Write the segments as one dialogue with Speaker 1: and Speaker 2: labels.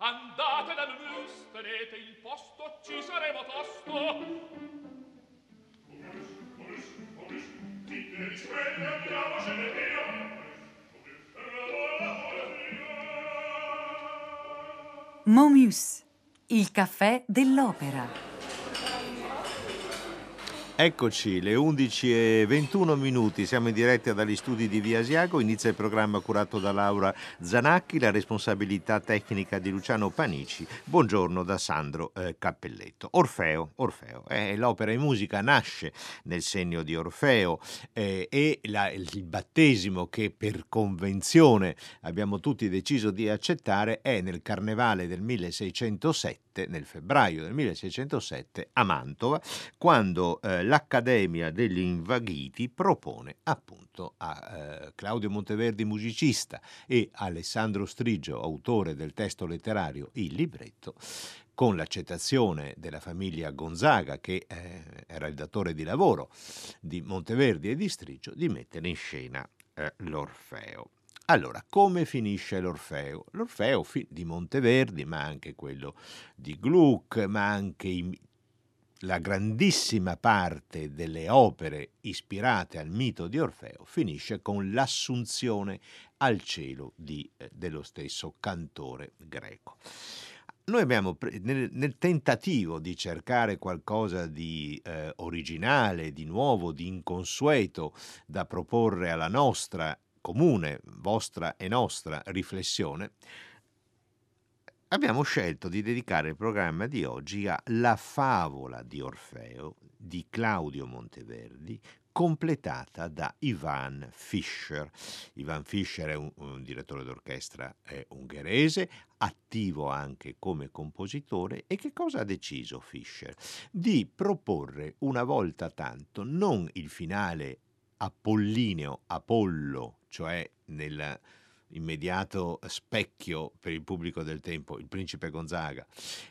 Speaker 1: Andate dal mus, tenete il posto, ci saremo tosto. Ne via.
Speaker 2: Momus, il caffè dell'opera.
Speaker 3: Eccoci, le 11 e 21 minuti, siamo in diretta dagli studi di Via Asiago, inizia il programma curato da Laura Zanacchi, la responsabilità tecnica di Luciano Panici. Buongiorno da Sandro eh, Cappelletto. Orfeo, Orfeo, eh, l'opera in musica nasce nel segno di Orfeo eh, e la, il battesimo che per convenzione abbiamo tutti deciso di accettare è nel carnevale del 1607 nel febbraio del 1607 a Mantova, quando eh, l'Accademia degli Invaghiti propone appunto a eh, Claudio Monteverdi, musicista, e Alessandro Strigio, autore del testo letterario Il libretto, con l'accettazione della famiglia Gonzaga, che eh, era il datore di lavoro di Monteverdi e di Strigio, di mettere in scena eh, l'Orfeo. Allora, come finisce l'Orfeo? L'Orfeo di Monteverdi, ma anche quello di Gluck, ma anche i, la grandissima parte delle opere ispirate al mito di Orfeo finisce con l'assunzione al cielo di, eh, dello stesso cantore greco. Noi abbiamo, nel, nel tentativo di cercare qualcosa di eh, originale, di nuovo, di inconsueto da proporre alla nostra comune, vostra e nostra riflessione, abbiamo scelto di dedicare il programma di oggi alla favola di Orfeo di Claudio Monteverdi, completata da Ivan Fischer. Ivan Fischer è un, un direttore d'orchestra ungherese, attivo anche come compositore e che cosa ha deciso Fischer? Di proporre una volta tanto non il finale apollineo, Apollo, cioè nel immediato specchio per il pubblico del tempo, il principe Gonzaga,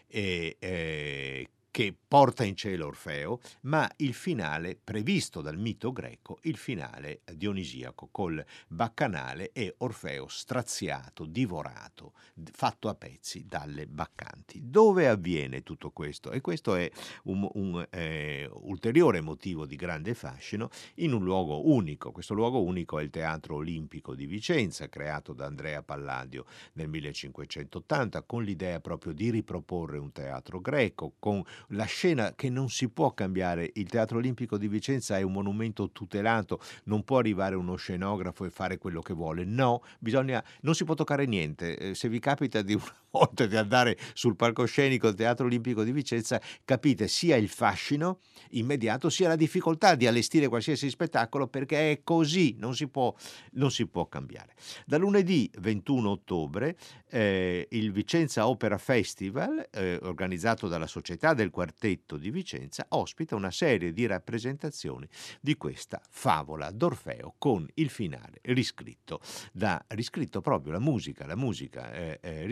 Speaker 3: e, eh, che porta in cielo Orfeo, ma il finale previsto dal mito greco, il finale dionisiaco col baccanale e Orfeo straziato, divorato, fatto a pezzi dalle baccanti. Dove avviene tutto questo? E questo è un, un eh, ulteriore motivo di grande fascino in un luogo unico. Questo luogo unico è il Teatro Olimpico di Vicenza, creato da Andrea Palladio nel 1580, con l'idea proprio di riproporre un teatro greco, con la scena che non si può cambiare. Il Teatro Olimpico di Vicenza è un monumento tutelato, non può arrivare uno scenografo e fare quello che vuole. No, bisogna, non si può toccare niente. Eh, se vi capita di una volta di andare sul palcoscenico del Teatro Olimpico di Vicenza, capite sia il fascino immediato, sia la difficoltà di allestire qualsiasi spettacolo perché è così, non si può, non si può cambiare. Da lunedì 21 ottobre eh, il Vicenza Opera Festival, eh, organizzato dalla Società del Quartetto di Vicenza, ospita una serie di rappresentazioni di questa favola d'Orfeo con il finale riscritto, da, riscritto proprio la musica, la musica eh, eh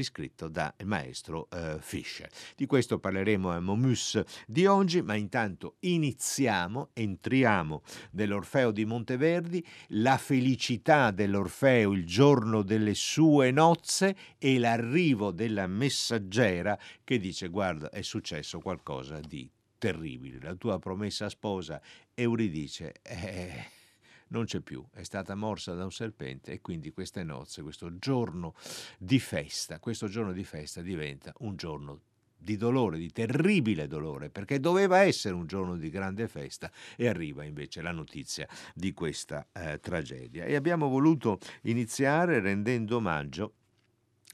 Speaker 3: riscritto dal maestro eh, Fischer. Di questo parleremo a Momus di oggi, ma intanto iniziamo, entriamo nell'Orfeo di Monteverdi, la felicità dell'Orfeo il giorno delle sue nozze e l'arrivo della messaggera che dice guarda è successo qualcosa di terribile, la tua promessa sposa Euridice eh, non c'è più, è stata morsa da un serpente e quindi queste nozze, questo giorno di festa, questo giorno di festa diventa un giorno di dolore, di terribile dolore, perché doveva essere un giorno di grande festa e arriva invece la notizia di questa eh, tragedia. E abbiamo voluto iniziare rendendo omaggio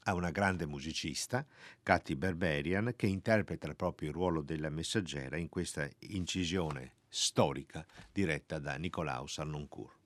Speaker 3: a una grande musicista, Cathy Berberian, che interpreta proprio il ruolo della messaggera in questa incisione storica diretta da Nicolaus Arnoncourt.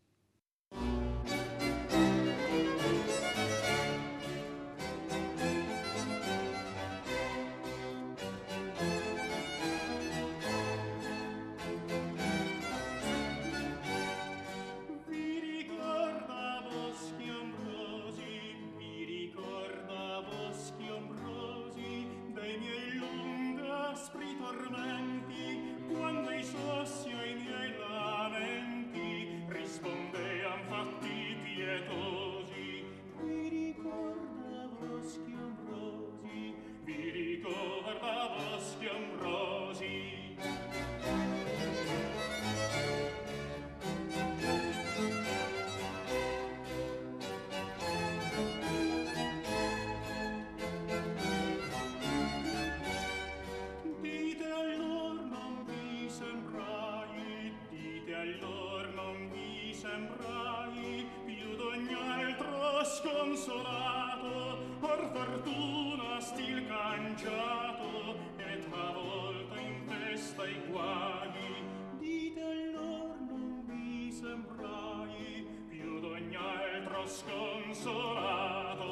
Speaker 4: sconsolato.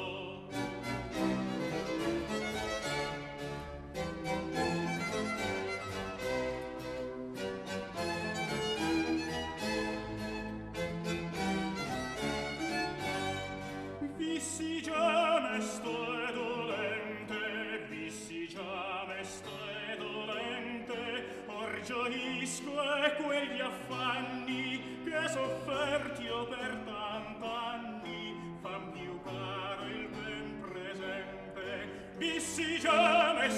Speaker 4: Vissi già mesto e dolente Vissi già
Speaker 1: mesto e dolente Or gioisco e quegli affanni che sofferti ho Missi jamais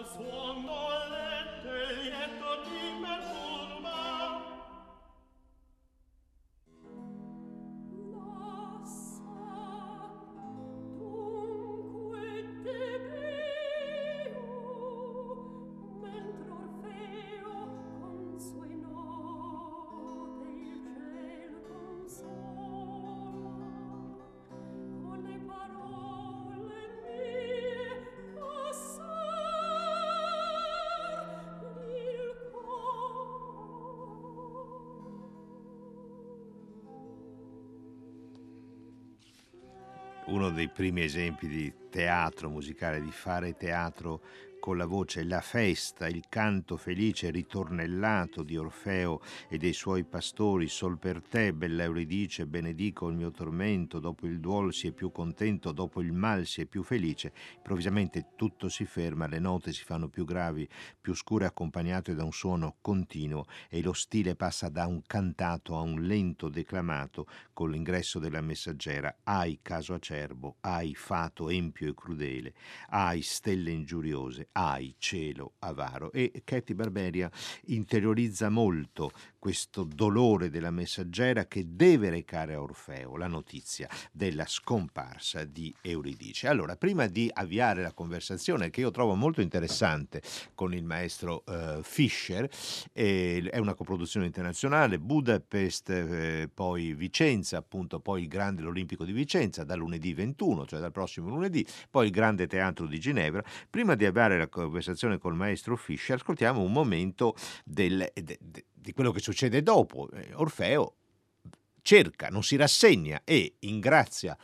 Speaker 1: als
Speaker 3: uno dei primi esempi di teatro musicale, di fare teatro con la voce La festa, il canto felice ritornellato di Orfeo e dei suoi pastori, Sol per te, bella Euridice, benedico il mio tormento, dopo il duol si è più contento, dopo il mal si è più felice, improvvisamente tutto si ferma, le note si fanno più gravi, più scure accompagnate da un suono continuo e lo stile passa da un cantato a un lento declamato con l'ingresso della messaggera, ai caso acerbo, ai fato empio e crudele, ai stelle ingiuriose, hai cielo avaro. E Katy Barberia interiorizza molto questo dolore della messaggera che deve recare a Orfeo la notizia della scomparsa di Euridice. Allora, prima di avviare la conversazione che io trovo molto interessante con il maestro uh, Fischer, eh, è una coproduzione internazionale, Budapest, eh, poi Vicenza, appunto poi il Grande Olimpico di Vicenza da lunedì 21, cioè dal prossimo lunedì, poi il Grande Teatro di Ginevra. Prima di avviare la conversazione col maestro Fischer, ascoltiamo un momento del, de, de, di quello che succede dopo. Eh, Orfeo cerca, non si rassegna e in grazia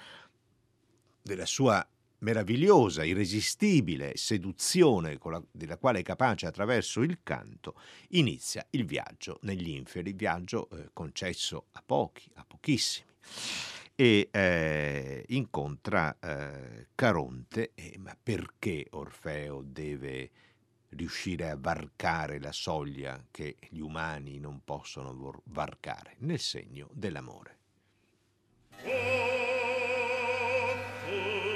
Speaker 3: della sua meravigliosa, irresistibile seduzione la, della quale è capace attraverso il canto, inizia il viaggio negli inferi, viaggio eh, concesso a pochi, a pochissimi. E eh, incontra eh, Caronte, ma perché Orfeo deve riuscire a varcare la soglia che gli umani non possono varcare, nel segno dell'amore.
Speaker 1: Oh,
Speaker 3: oh.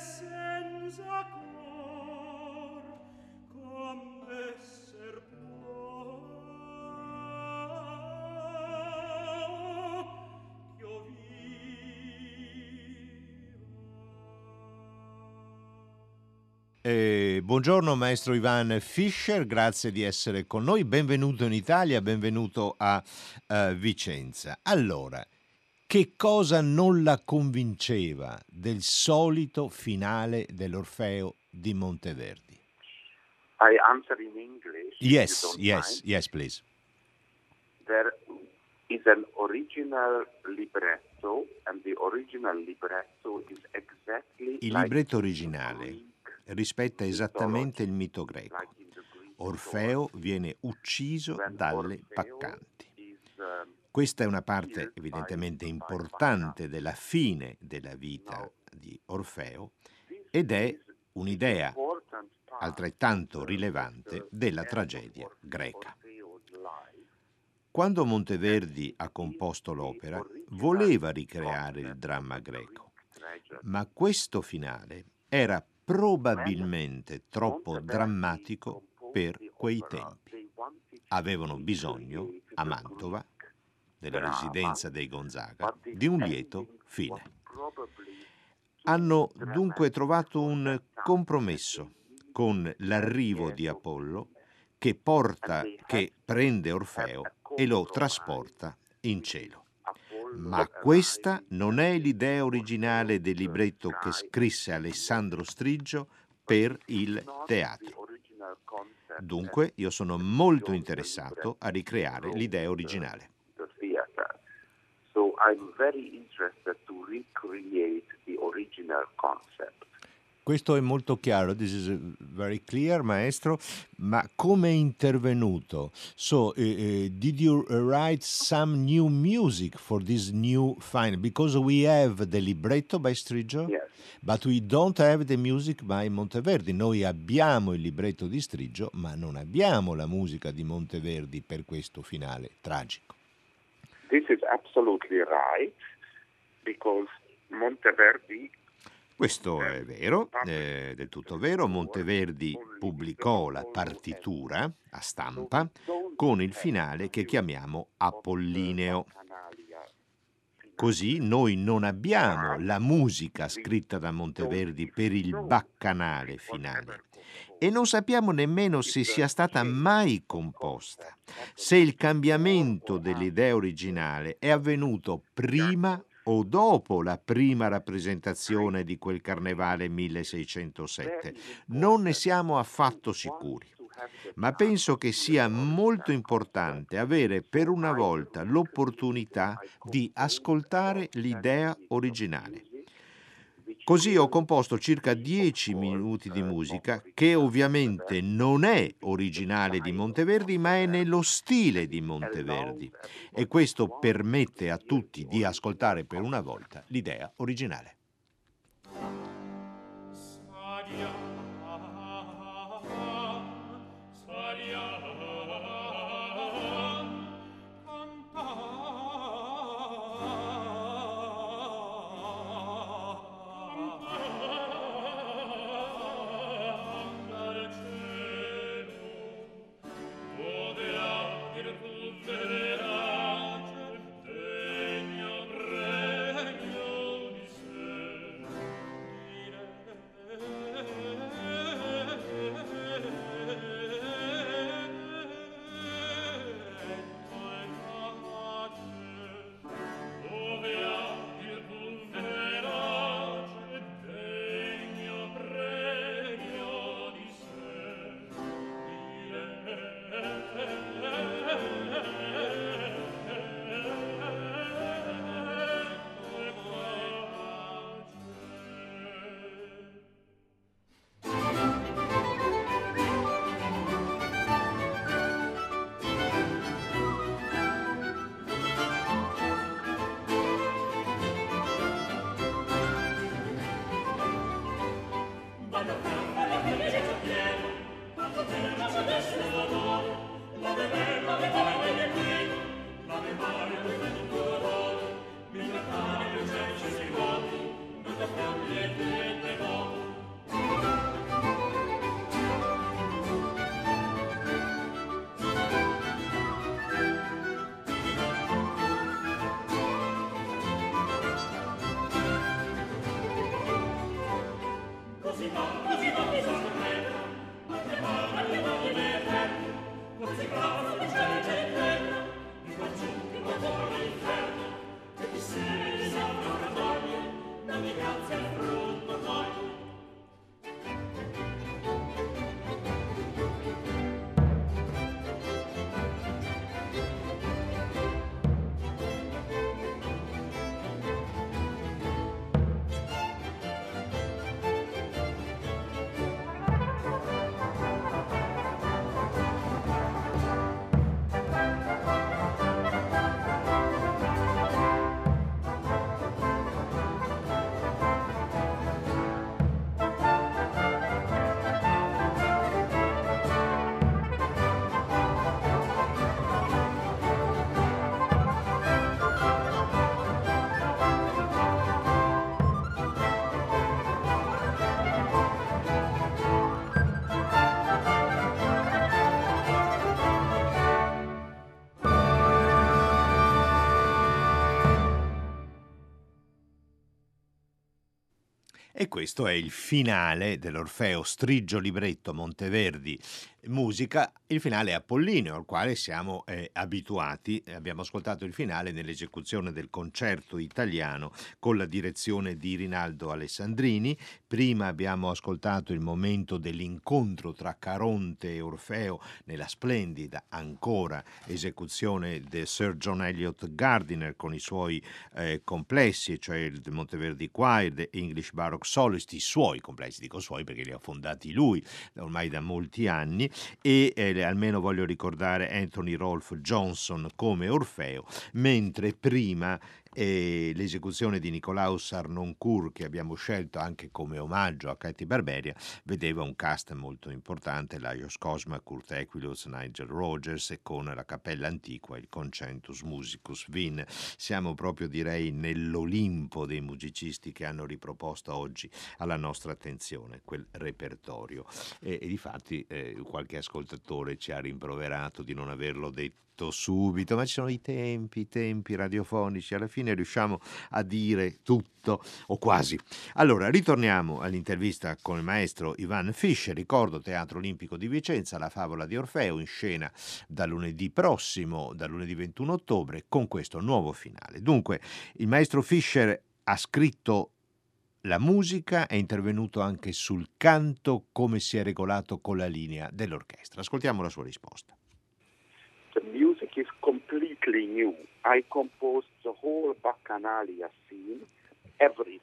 Speaker 3: senza buongiorno maestro Ivan Fischer grazie di essere con noi. Benvenuto in Italia benvenuto a uh, Vicenza. Allora che cosa non la convinceva del solito finale dell'Orfeo di Monteverdi?
Speaker 4: I answer in English.
Speaker 3: Yes, yes,
Speaker 4: mind.
Speaker 3: yes, please.
Speaker 4: There is an original libretto, and the original libretto is exactly
Speaker 3: Il libretto originale rispetta esattamente il mito greco. Orfeo viene ucciso dalle
Speaker 4: is, um,
Speaker 3: Questa è una parte evidentemente importante della fine della vita di Orfeo ed è un'idea altrettanto rilevante della tragedia greca. Quando Monteverdi ha composto l'opera, voleva ricreare il dramma greco, ma questo finale era probabilmente troppo drammatico per quei tempi. Avevano bisogno, a Mantova, della residenza dei Gonzaga, di un lieto fine. Hanno dunque trovato un compromesso con l'arrivo di Apollo che porta, che prende Orfeo e lo trasporta in cielo. Ma questa non è l'idea originale del libretto che scrisse Alessandro Striggio per il teatro. Dunque io sono molto interessato a ricreare l'idea originale.
Speaker 4: So I'm very interested to recreate the original concept.
Speaker 3: Questo è molto chiaro, this is uh, very clear, maestro, ma come è intervenuto? So, eh, eh, did you write some new music for this new final? Because we have the libretto by Striggio,
Speaker 4: Yes.
Speaker 3: but we don't have the music by Monteverdi. Noi abbiamo il libretto di Striggio, ma non abbiamo la musica di Monteverdi per questo finale tragico.
Speaker 4: This is absolutely right because Monteverdi
Speaker 3: Questo è vero, è del tutto vero. Monteverdi pubblicò la partitura a stampa con il finale che chiamiamo Apollineo. Così noi non abbiamo la musica scritta da Monteverdi per il baccanale finale. e non sappiamo nemmeno se sia stata mai composta, se il cambiamento dell'idea originale è avvenuto prima o dopo la prima rappresentazione di quel carnevale 1607. Non ne siamo affatto sicuri, ma penso che sia molto importante avere per una volta l'opportunità di ascoltare l'idea originale. Così ho composto circa 10 minuti di musica che ovviamente non è originale di Monteverdi, ma è nello stile di Monteverdi e questo permette a tutti di ascoltare per una volta l'idea originale.
Speaker 1: Sadia,
Speaker 3: E questo è il finale dell'Orfeo Striggio Libretto Monteverdi musica, il finale Apollineo, al quale siamo eh, abituati. Abbiamo ascoltato il finale nell'esecuzione del concerto italiano con la direzione di Rinaldo Alessandrini. Prima abbiamo ascoltato il momento dell'incontro tra Caronte e Orfeo nella splendida ancora esecuzione di Sir John Elliott Gardiner con i suoi eh, complessi, cioè il Monteverdi Choir, The English Baroque Soloist, i suoi complessi, dico suoi perché li ha fondati lui ormai da molti anni e eh, almeno voglio ricordare Anthony Rolfe Johnson come Orfeo, mentre prima e l'esecuzione di Nicolaus Arnoncourt che abbiamo scelto anche come omaggio a Katy Barberia vedeva un cast molto importante Laios Cosma, Kurt Equilus, Nigel Rogers e con la Cappella Antiqua il Concentus Musicus Wien siamo proprio direi nell'Olimpo dei musicisti che hanno riproposto oggi alla nostra attenzione quel repertorio. E, e difatti eh, qualche ascoltatore ci ha rimproverato di non averlo detto subito, ma ci sono i tempi, i tempi radiofonici, alla fine riusciamo a dire tutto o quasi. Allora, ritorniamo all'intervista con il maestro Ivan Fischer, ricordo Teatro Olimpico di Vicenza, la favola di Orfeo in scena da lunedì prossimo, da lunedì 21 ottobre, con questo nuovo finale. Dunque, il maestro Fischer ha scritto la musica, è intervenuto anche sul canto, come si è regolato con la linea dell'orchestra. Ascoltiamo la sua risposta.
Speaker 4: The music is completely new. I composed the whole Bacchanalia scene.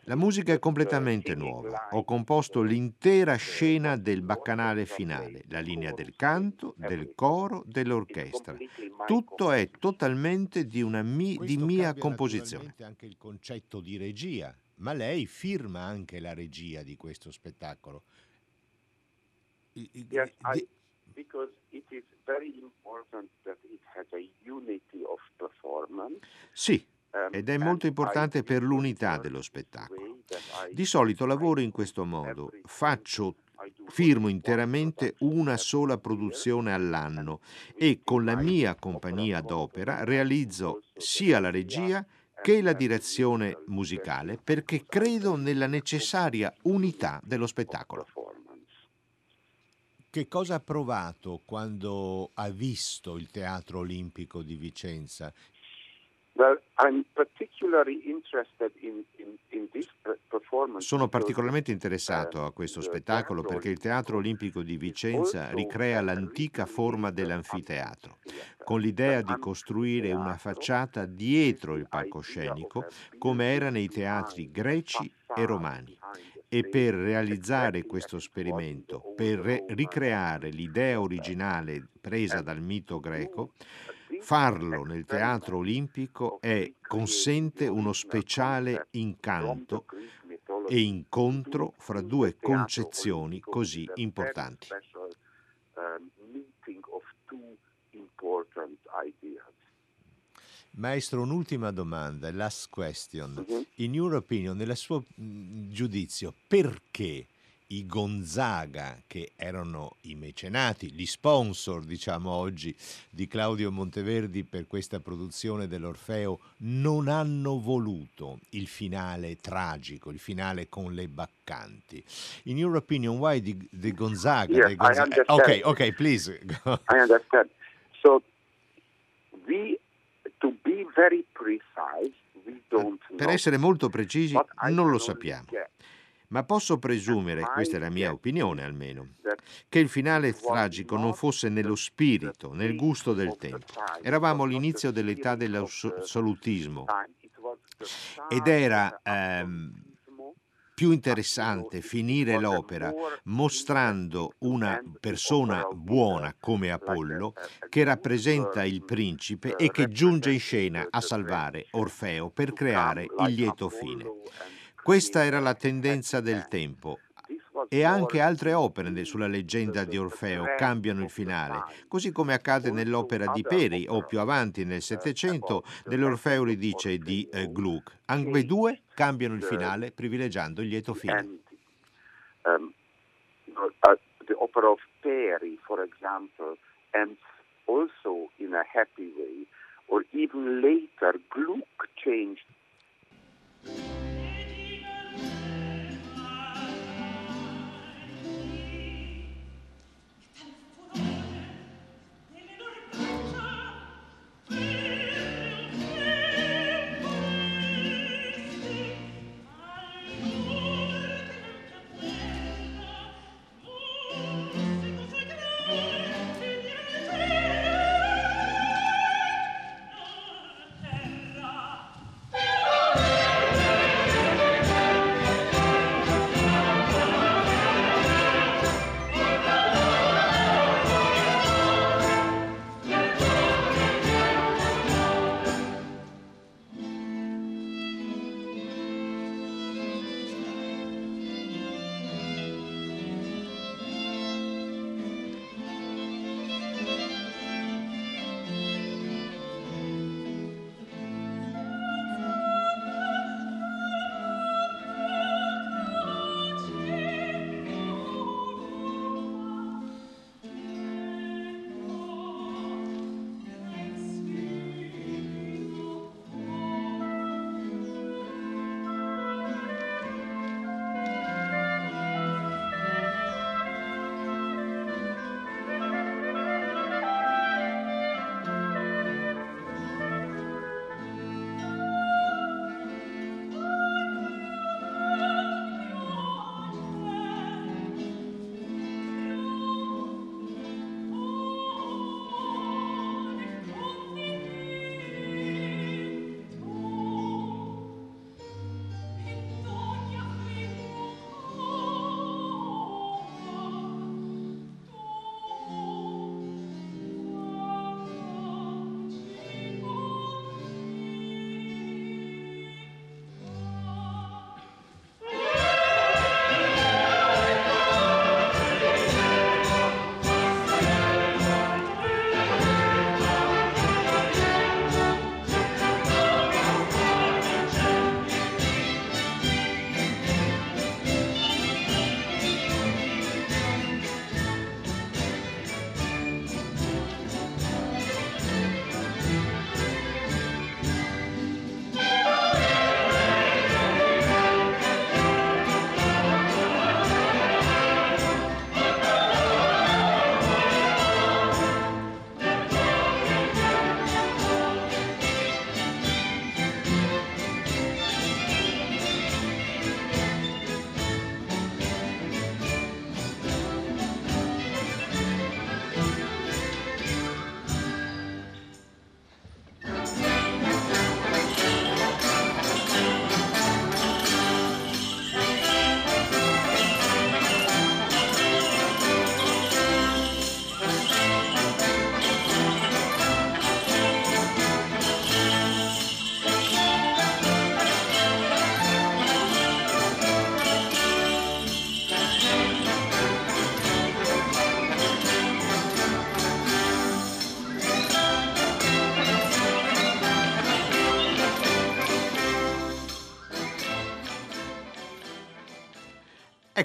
Speaker 3: La musica è completamente nuova. Ho composto l'intera scena del baccanale finale, la linea del canto, del coro, dell'orchestra. Tutto è totalmente di, una mi, di mia composizione. anche il concetto di regia, ma lei firma anche la regia di questo spettacolo.
Speaker 4: Yes, I,
Speaker 3: Sì, um, ed è molto importante per l'unità dello spettacolo. Di solito lavoro in questo modo, faccio firmo interamente una sola produzione all'anno e con la mia compagnia d'opera realizzo sia la regia che la direzione musicale perché credo nella necessaria unità dello spettacolo. Che cosa ha provato quando ha visto il Teatro Olimpico di Vicenza? Sono particolarmente interessato a questo spettacolo perché il Teatro Olimpico di Vicenza ricrea l'antica forma dell'anfiteatro, con l'idea di costruire una facciata dietro il palcoscenico come era nei teatri greci e romani e per realizzare questo esperimento, per re- ricreare l'idea originale presa dal mito greco, farlo nel teatro olimpico è, consente uno speciale incanto e incontro fra due concezioni così importanti. Maestro, un'ultima domanda, last question. Uh-huh. In your opinion, nel suo mm, giudizio, perché i Gonzaga, che erano i mecenati, gli sponsor, diciamo oggi, di Claudio Monteverdi per questa produzione dell'Orfeo, non hanno voluto il finale tragico, il finale con le baccanti. In your opinion, why the, the Gonzaga?
Speaker 4: Yes,
Speaker 3: the Gonzaga?
Speaker 4: Okay,
Speaker 3: okay, please.
Speaker 4: I understand. So we
Speaker 3: per essere molto precisi, non lo sappiamo. Ma posso presumere, questa è la mia opinione almeno, che il finale tragico non fosse nello spirito, nel gusto del tempo. Eravamo all'inizio dell'età dell'assolutismo ed era ehm, più interessante finire l'opera mostrando una persona buona come Apollo che rappresenta il principe e che giunge in scena a salvare Orfeo per creare il lieto fine. Questa era la tendenza del tempo e anche altre opere sulla leggenda di Orfeo cambiano il finale, così come accade nell'opera di Peri o più avanti nel Settecento nell'Orfeo ridice di eh, Gluck. Ambedue cambiano il finale privilegiando il lieto fine.
Speaker 4: Um, uh, the opera of Peri, for example, ends also in a happy way, or even later Gluck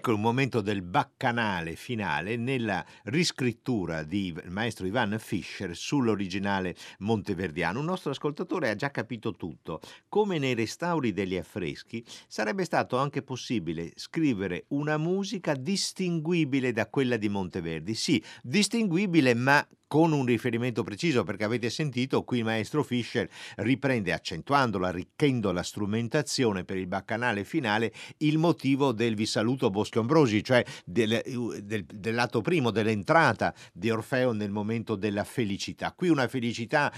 Speaker 3: Ecco il momento del baccanale finale nella riscrittura di maestro Ivan Fischer sull'originale monteverdiano. Un nostro ascoltatore ha già capito tutto. Come nei restauri degli affreschi, sarebbe stato anche possibile scrivere una musica distinguibile da quella di Monteverdi. Sì, distinguibile, ma con un riferimento preciso, perché avete sentito qui il maestro Fischer riprende accentuandola, arricchendo la strumentazione per il baccanale finale, il motivo del vi saluto Boschi Ambrosi, cioè del, del, del lato primo, dell'entrata di Orfeo nel momento della felicità. Qui una felicità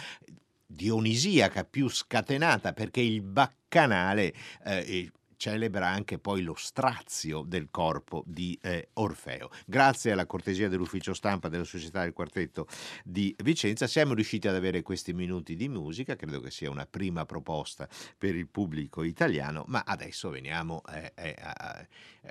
Speaker 3: dionisiaca più scatenata perché il baccanale eh, celebra anche poi lo strazio del corpo di eh, Orfeo. Grazie alla cortesia dell'ufficio stampa della Società del Quartetto di Vicenza siamo riusciti ad avere questi minuti di musica, credo che sia una prima proposta per il pubblico italiano, ma adesso veniamo eh, eh, a,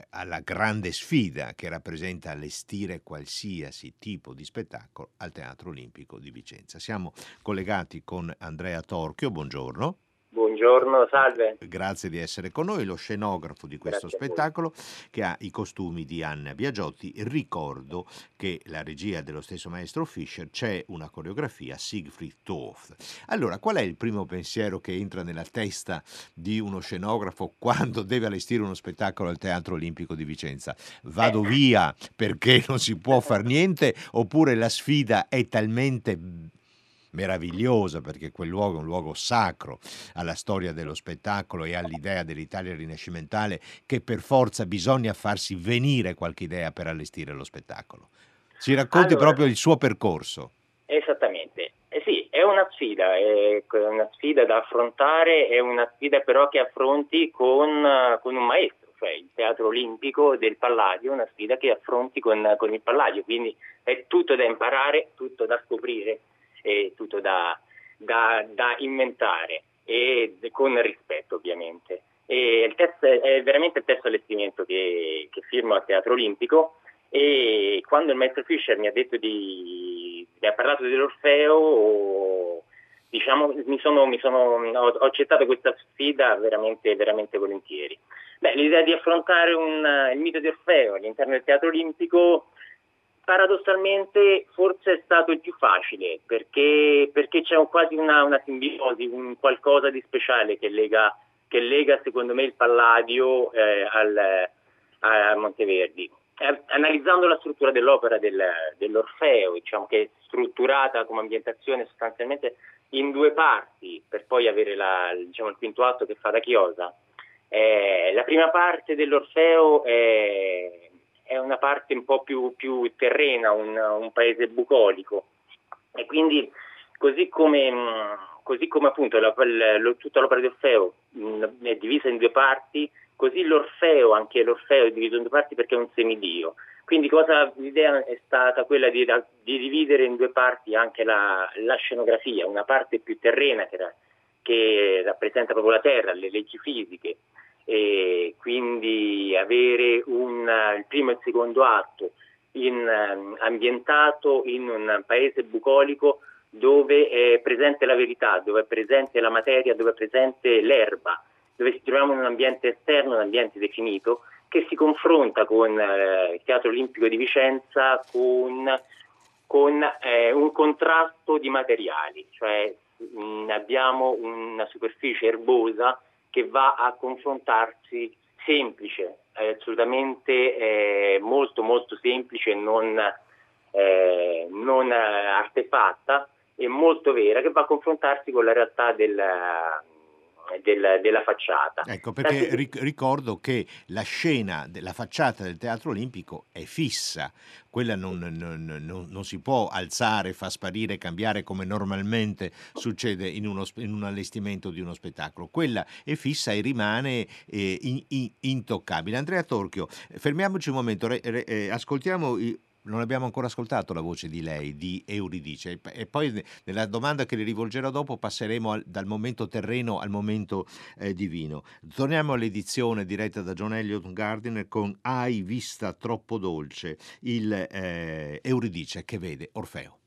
Speaker 3: alla grande sfida che rappresenta allestire qualsiasi tipo di spettacolo al Teatro Olimpico di Vicenza. Siamo collegati con Andrea Torchio, buongiorno.
Speaker 5: Buongiorno, salve.
Speaker 3: Grazie di essere con noi, lo scenografo di questo
Speaker 5: Grazie
Speaker 3: spettacolo che ha i costumi di Anna Biagiotti. Ricordo che la regia dello stesso maestro Fischer c'è una coreografia Siegfried Toth. Allora, qual è il primo pensiero che entra nella testa di uno scenografo quando deve allestire uno spettacolo al Teatro Olimpico di Vicenza? Vado
Speaker 5: Eh.
Speaker 3: via perché non si può far niente oppure la sfida è talmente meravigliosa perché quel luogo è un luogo sacro alla storia dello spettacolo e all'idea dell'Italia rinascimentale che per forza bisogna farsi venire qualche idea per allestire lo spettacolo. Ci racconti
Speaker 5: Allora-
Speaker 3: proprio il suo percorso.
Speaker 5: Esattamente. Eh sì, è una sfida, è una sfida da affrontare, è una sfida però che affronti con, con un maestro, cioè il Teatro Olimpico del Palladio, una sfida che affronti con, con il Palladio, quindi è tutto da imparare, tutto da scoprire, e tutto da, da- da inventare e con rispetto ovviamente. E il testo è veramente il terzo allestimento che, che firmo al Teatro Olimpico e quando il maestro Fischer mi ha di mi ha parlato dell'Orfeo diciamo mi sono, mi sono ho accettato questa sfida veramente, veramente volentieri Beh, l'idea di affrontare un, il mito di Orfeo all'interno del teatro olimpico paradossalmente forse è stato il più facile perché, perché c'è un- quasi una, una simbiosi, un qualcosa di speciale che lega, che lega secondo me il Palladio eh, al, a Monteverdi. Eh, analizzando la struttura dell'opera del- dell'Orfeo, diciamo che è strutturata come ambientazione sostanzialmente in due parti, per poi avere la- diciamo, il quinto atto che fa da chiosa. Eh, la prima parte dell'Orfeo è, è una parte un po' più, più terrena, un, un paese bucolico e quindi così come, così come appunto la- l- lo- tutta l'opera di Orfeo mh, è divisa in due parti, così l'Orfeo, anche l'Orfeo è diviso in due parti perché è un semidio. Quindi cosa, l'idea è stata quella di, di dividere in due parti anche la, la scenografia, una parte più terrena che, che rappresenta proprio la terra, le leggi fisiche, e quindi avere un, il primo e il secondo atto in, ehm, ambientato in un paese bucolico dove è presente la verità, dove è presente la materia, dove è presente l'erba, dove ci troviamo in un ambiente esterno, un ambiente definito, che si confronta con eh, il Teatro Olimpico di Vicenza con, con eh, un contrasto di materiali, cioè mh, abbiamo una superficie erbosa che va a confrontarsi semplice, assolutamente molto molto semplice, non, eh, non eh, artefatta e molto vera, che va a confrontarsi con la realtà del, del- della facciata.
Speaker 3: Ecco, perché
Speaker 5: Tanti-
Speaker 3: ric- ricordo che la scena della facciata del Teatro Olimpico è fissa, quella non, non- non- non si può alzare, fa sparire, cambiare come normalmente succede in, uno in un allestimento di uno spettacolo. Quella è fissa e rimane eh, in- in- intoccabile. Andrea Torchio, fermiamoci un momento, re- re- eh, ascoltiamo... i- non abbiamo ancora ascoltato la voce di lei, di Euridice, e poi ne- nella domanda che le rivolgerò dopo passeremo al- dal momento terreno al momento eh, divino. Torniamo all'edizione diretta da John Elliott Gardiner con Hai vista troppo dolce, il eh, Euridice che vede Orfeo.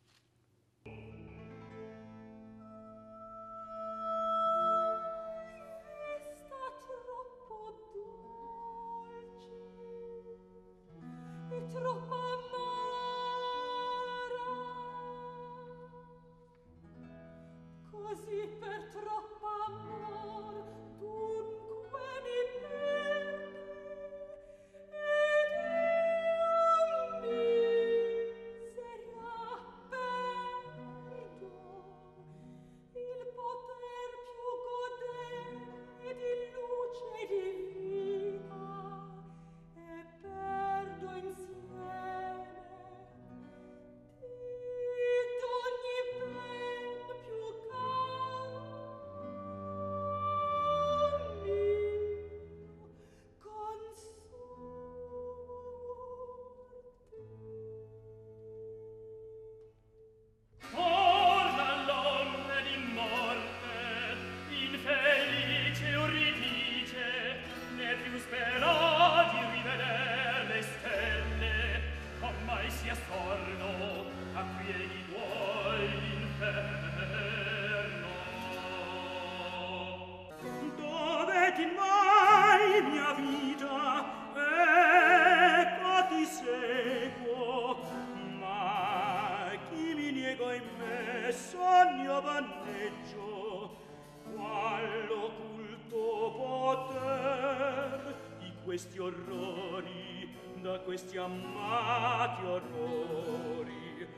Speaker 6: questi amati orrori,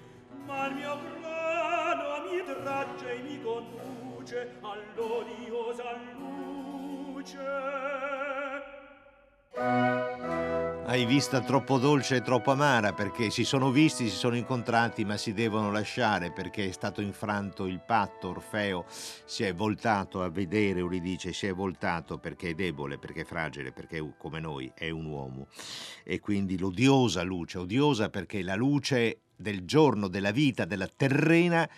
Speaker 1: ma il mio grano mi tragge e mi conduce all'odiosa luce.
Speaker 3: Hai vista troppo dolce e troppo amara perché si sono visti, si sono incontrati ma si devono lasciare perché è stato infranto il patto, Orfeo si è voltato a vedere Euridice, si è voltato perché è debole, perché è fragile, perché come noi è un uomo. E quindi l'odiosa luce, odiosa perché la luce del giorno, della vita, della terrena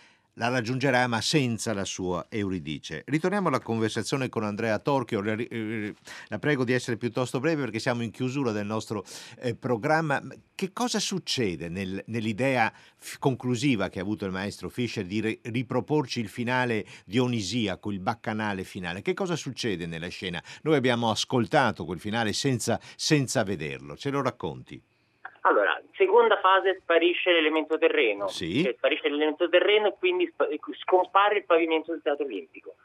Speaker 3: la raggiungerà ma senza la sua Euridice. Ritorniamo alla conversazione con Andrea Torchio, la prego di essere piuttosto breve perché siamo in chiusura del nostro eh, programma. Che cosa succede nel, nell'idea f- conclusiva che ha avuto il maestro Fischer di ri- riproporci il finale dionisiaco, il baccanale finale? Che cosa succede nella scena? Noi abbiamo ascoltato quel finale senza, senza vederlo, ce lo racconti?
Speaker 5: Allora, seconda fase sparisce l'elemento terreno,
Speaker 3: sì.
Speaker 5: cioè, sparisce l'elemento terreno e quindi scompare il pavimento del Teatro Olimpico.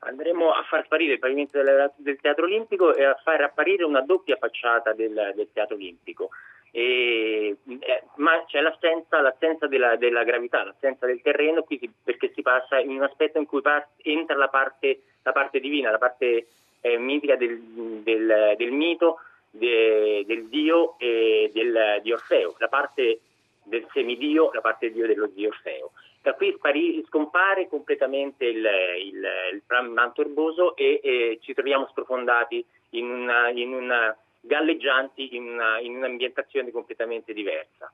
Speaker 5: Andremo a far sparire il pavimento del, Teatro Olimpico e a far apparire una doppia facciata del, del Teatro Olimpico. E, eh, ma c'è l'assenza, l'assenza della, della, gravità, l'assenza del terreno, si, perché si passa in un aspetto in cui par- entra la parte, la parte, divina, la parte eh, mitica del, del, del mito de, del dio e del, di Orfeo, la parte del semidio, la parte del dio dello dio Orfeo. Da qui spari, scompare completamente il, il, il manto erboso e, e, ci troviamo sprofondati in una, in una galleggianti in, una, in un'ambientazione completamente diversa.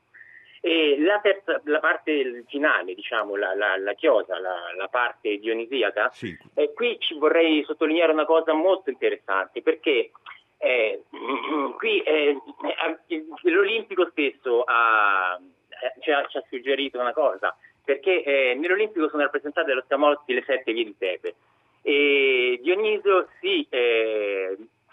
Speaker 5: E la, terza, la parte finale, diciamo, la, la, la chiosa, la, la, parte dionisiaca,
Speaker 3: sì.
Speaker 5: eh, qui ci vorrei sottolineare una cosa molto interessante perché eh, qui eh, eh, l'Olimpico stesso ha, eh, ci, ha, ci, ha, suggerito una cosa, perché eh, nell'Olimpico sono rappresentate dallo Scamozzi le sette vie di Tebe e Dionisio si,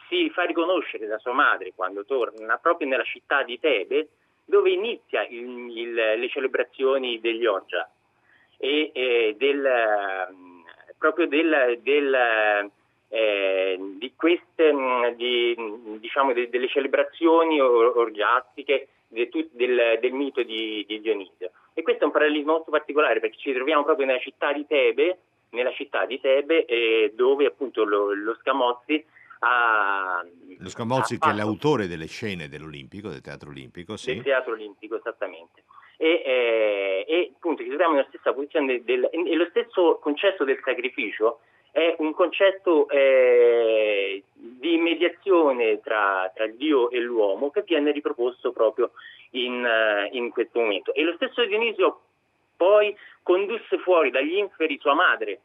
Speaker 5: si, fa riconoscere da sua madre quando torna proprio nella città di Tebe dove inizia il, il, le celebrazioni degli Orgia e del, proprio del, del eh, di queste, mm, di, diciamo, de, delle celebrazioni orgiastiche de, del, del, mito di, di, Dionisio. E questo è un parallelismo molto particolare perché ci troviamo proprio nella città di Tebe, nella città di Tebe eh, dove appunto lo, lo Scamozzi ha...
Speaker 3: Lo Scamozzi che è l'autore delle scene dell'Olimpico, del Teatro Olimpico, sì.
Speaker 5: Del Teatro Olimpico, esattamente. E, eh, e appunto ci troviamo nella stessa posizione del, del, e lo stesso concetto del sacrificio è un concetto eh, di mediazione tra, tra, Dio e l'uomo che viene riproposto proprio in, uh, in, questo momento. E lo stesso Dionisio poi condusse fuori dagli inferi sua madre,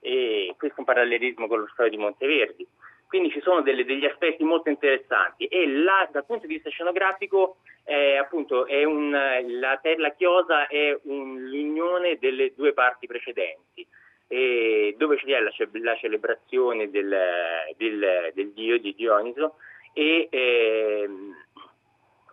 Speaker 5: e questo è un parallelismo con lo storia di Monteverdi. Quindi ci sono delle, degli aspetti molto interessanti e là, dal punto di vista scenografico eh, appunto è un, la, la chiosa è un, l'unione delle due parti precedenti e dove c'è la, la celebrazione del, del, del, dio di Dioniso e, eh,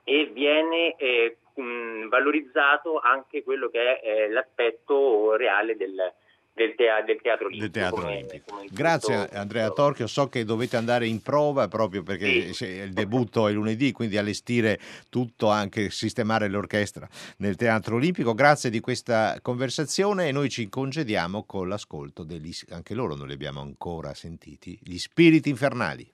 Speaker 5: e viene eh, mh, valorizzato anche quello che è eh, l'aspetto reale del, del, tea- del teatro olimpico.
Speaker 3: del teatro
Speaker 5: come-
Speaker 3: olimpico.
Speaker 5: come
Speaker 3: Grazie Andrea Torchio, so che dovete andare in prova proprio perché
Speaker 5: Sì.
Speaker 3: il debutto è lunedì, quindi allestire tutto, anche sistemare l'orchestra nel teatro olimpico. Grazie di questa conversazione e noi ci congediamo con l'ascolto degli, anche loro non li abbiamo ancora sentiti, gli spiriti infernali.